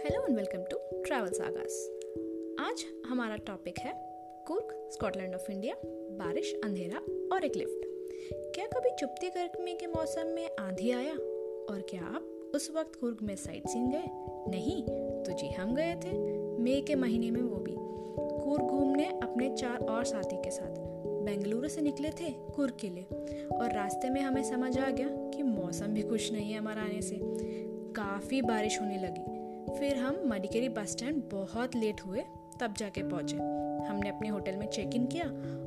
Hello and welcome to travel sagas आज हमारा topic है कुर्क स्कॉटलैंड ऑफ़ इंडिया बारिश, अंधेरा और एक लिफ्ट क्या कभी चुपती गर्मी के मौसम में आंधी आया? और क्या आप उस वक्त कुर्ग में साइट सीन गए? नहीं तो जी हम गए थे मई के महीने में वो भी. कुर्ग घूमने अपने चार और साथी के साथ बेंगलुरु से निकले थे कुर्ग के लिए. और रास्ते में हमें समझ आ गया कि मौसम भी खुश नहीं है हमारा आने से. काफ़ी बारिश होने लगी. फिर हम मडिकेरी बस स्टैंड बहुत लेट हुए, तब जाके पहुँचे। हमने अपने होटल में चेक इन किया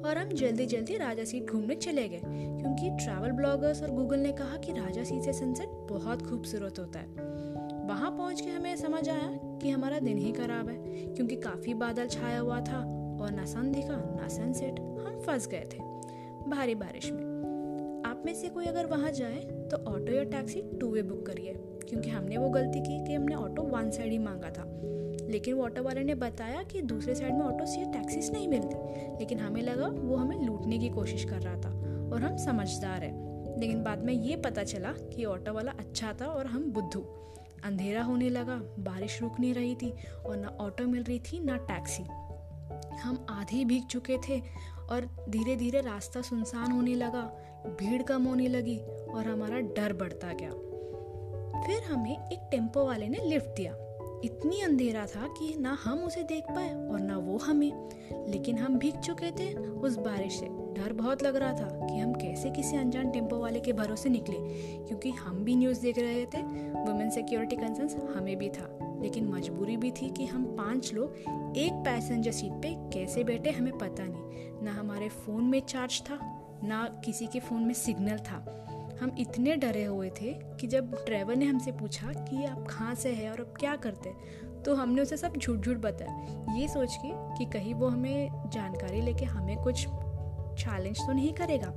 और हम जल्दी जल्दी राजा सीट घूमने चले गए, क्योंकि ट्रैवल ब्लॉगर्स और गूगल ने कहा कि राजा सीट से सनसेट बहुत खूबसूरत होता है। वहाँ पहुँच के हमें समझ आया कि हमारा दिन ही खराब है, क्योंकि काफ़ी बादल छाया हुआ था और ना सन दिखा, ना सनसेट हम फंस गए थे भारी बारिश में। आप में से कोई अगर वहाँ जाए तो ऑटो या टैक्सी टू वे बुक करिए। क्योंकि हमने वो गलती की कि हमने ऑटो वन साइड ही मांगा था। लेकिन वो ऑटो वाले ने बताया कि दूसरे साइड में ऑटो से टैक्सीज नहीं मिलती। लेकिन हमें लगा वो हमें लूटने की कोशिश कर रहा था और हम समझदार हैं। लेकिन बाद में ये पता चला कि ऑटो वाला अच्छा था और हम बुद्धू। अंधेरा होने लगा, बारिश रुक नहीं रही थी और ना ऑटो मिल रही थी, ना टैक्सी हम आधे भीग चुके थे और धीरे धीरे रास्ता सुनसान होने लगा, भीड़ कम होने लगी और हमारा डर बढ़ता गया। फिर हमें एक टेंपो वाले ने लिफ्ट दिया। इतनी अंधेरा था कि ना हम उसे देख पाए और ना वो हमें। लेकिन हम भीग चुके थे उस बारिश से। डर बहुत लग रहा था कि हम कैसे किसी अनजान टेंपो वाले के भरोसे निकले। क्योंकि हम भी न्यूज़ देख रहे थे वुमेन सिक्योरिटी कंसर्न हमें भी था। लेकिन मजबूरी भी थी कि हम पाँच लोग एक पैसेंजर सीट पे कैसे बैठे हमें पता नहीं। ना हमारे फ़ोन में चार्ज था, ना किसी के फ़ोन में सिग्नल था। हम इतने डरे हुए थे कि जब ड्राइवर ने हमसे पूछा कि आप कहाँ से हैं और अब क्या करते हैं तो हमने उसे सब झूठ झूठ बताया। ये सोच के कि कहीं वो हमें जानकारी लेके हमें कुछ चैलेंज तो नहीं करेगा।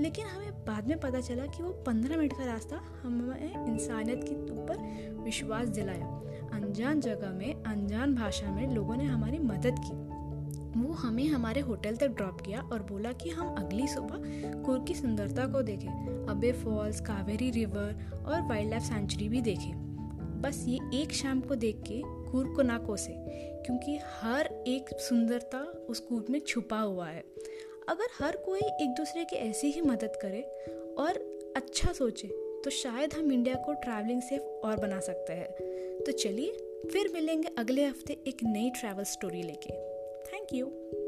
लेकिन हमें बाद में पता चला कि वो पंद्रह मिनट का रास्ता हमें इंसानियत के ऊपर विश्वास दिलाया। अनजान जगह में, अनजान भाषा में लोगों ने हमारी मदद की। वो हमें हमारे होटल तक ड्रॉप किया और बोला कि हम अगली सुबह कुर की सुंदरता को देखें, अबे फॉल्स कावेरी रिवर और वाइल्ड लाइफ सेंचुरी भी देखें। बस ये एक शाम को देख के कुर को ना कोसे, क्योंकि हर एक सुंदरता उस कूद में छुपा हुआ है। अगर हर कोई एक दूसरे की ऐसी ही मदद करे और अच्छा सोचे तो शायद हम इंडिया को ट्रैवलिंग सेफ़ और बना सकते हैं। तो चलिए, फिर मिलेंगे अगले हफ़्ते एक नई ट्रैवल स्टोरी लेके। Thank you.